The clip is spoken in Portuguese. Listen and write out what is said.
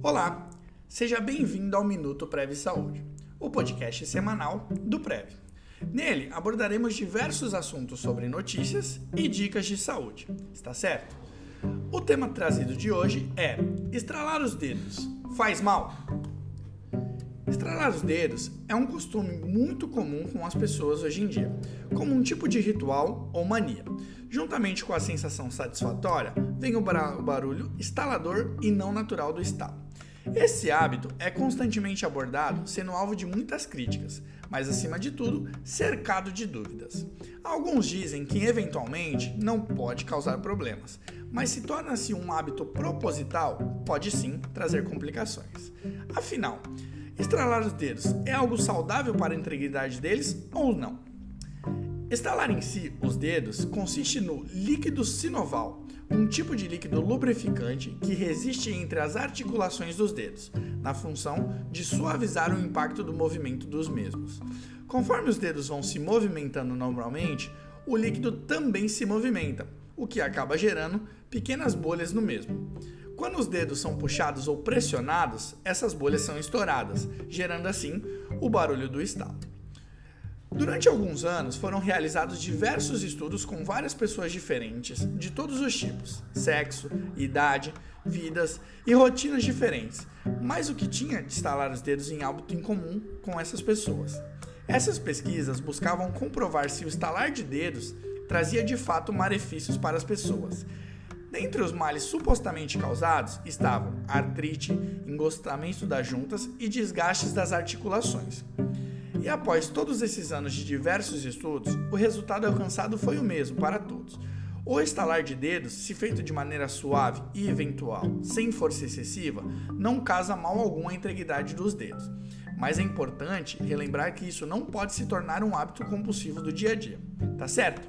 Olá, seja bem-vindo ao Minuto Prev Saúde, o podcast semanal do Prev. Nele abordaremos diversos assuntos sobre notícias e dicas de saúde, está certo? O tema trazido de hoje é: estralar os dedos faz mal? Estralar os dedos é um costume muito comum com as pessoas hoje em dia, como um tipo de ritual ou mania. Juntamente com a sensação satisfatória, vem o barulho estalador e não natural do estalo. Esse hábito é constantemente abordado, sendo alvo de muitas críticas, mas acima de tudo, cercado de dúvidas. Alguns dizem que eventualmente não pode causar problemas, mas se torna-se um hábito proposital, pode sim trazer complicações. Afinal, Estralar os dedos é algo saudável para a integridade deles ou não? Estalar em si os dedos consiste no líquido sinoval, um tipo de líquido lubrificante que resiste entre as articulações dos dedos, na função de suavizar o impacto do movimento dos mesmos. Conforme os dedos vão se movimentando normalmente, o líquido também se movimenta, o que acaba gerando pequenas bolhas no mesmo. Quando os dedos são puxados ou pressionados, essas bolhas são estouradas, gerando assim o barulho do estalo. Durante alguns anos foram realizados diversos estudos com várias pessoas diferentes, de todos os tipos, sexo, idade, vidas e rotinas diferentes, mas o que tinha de estalar os dedos em hábito em comum com essas pessoas. Essas pesquisas buscavam comprovar se o estalar de dedos trazia de fato malefícios para as pessoas Dentre os males supostamente causados estavam artrite, engostamento das juntas e desgastes das articulações. E após todos esses anos de diversos estudos, o resultado alcançado foi o mesmo para todos. O estalar de dedos, se feito de maneira suave e eventual, sem força excessiva, não causa mal algum à integridade dos dedos. Mas é importante relembrar que isso não pode se tornar um hábito compulsivo do dia a dia, tá certo?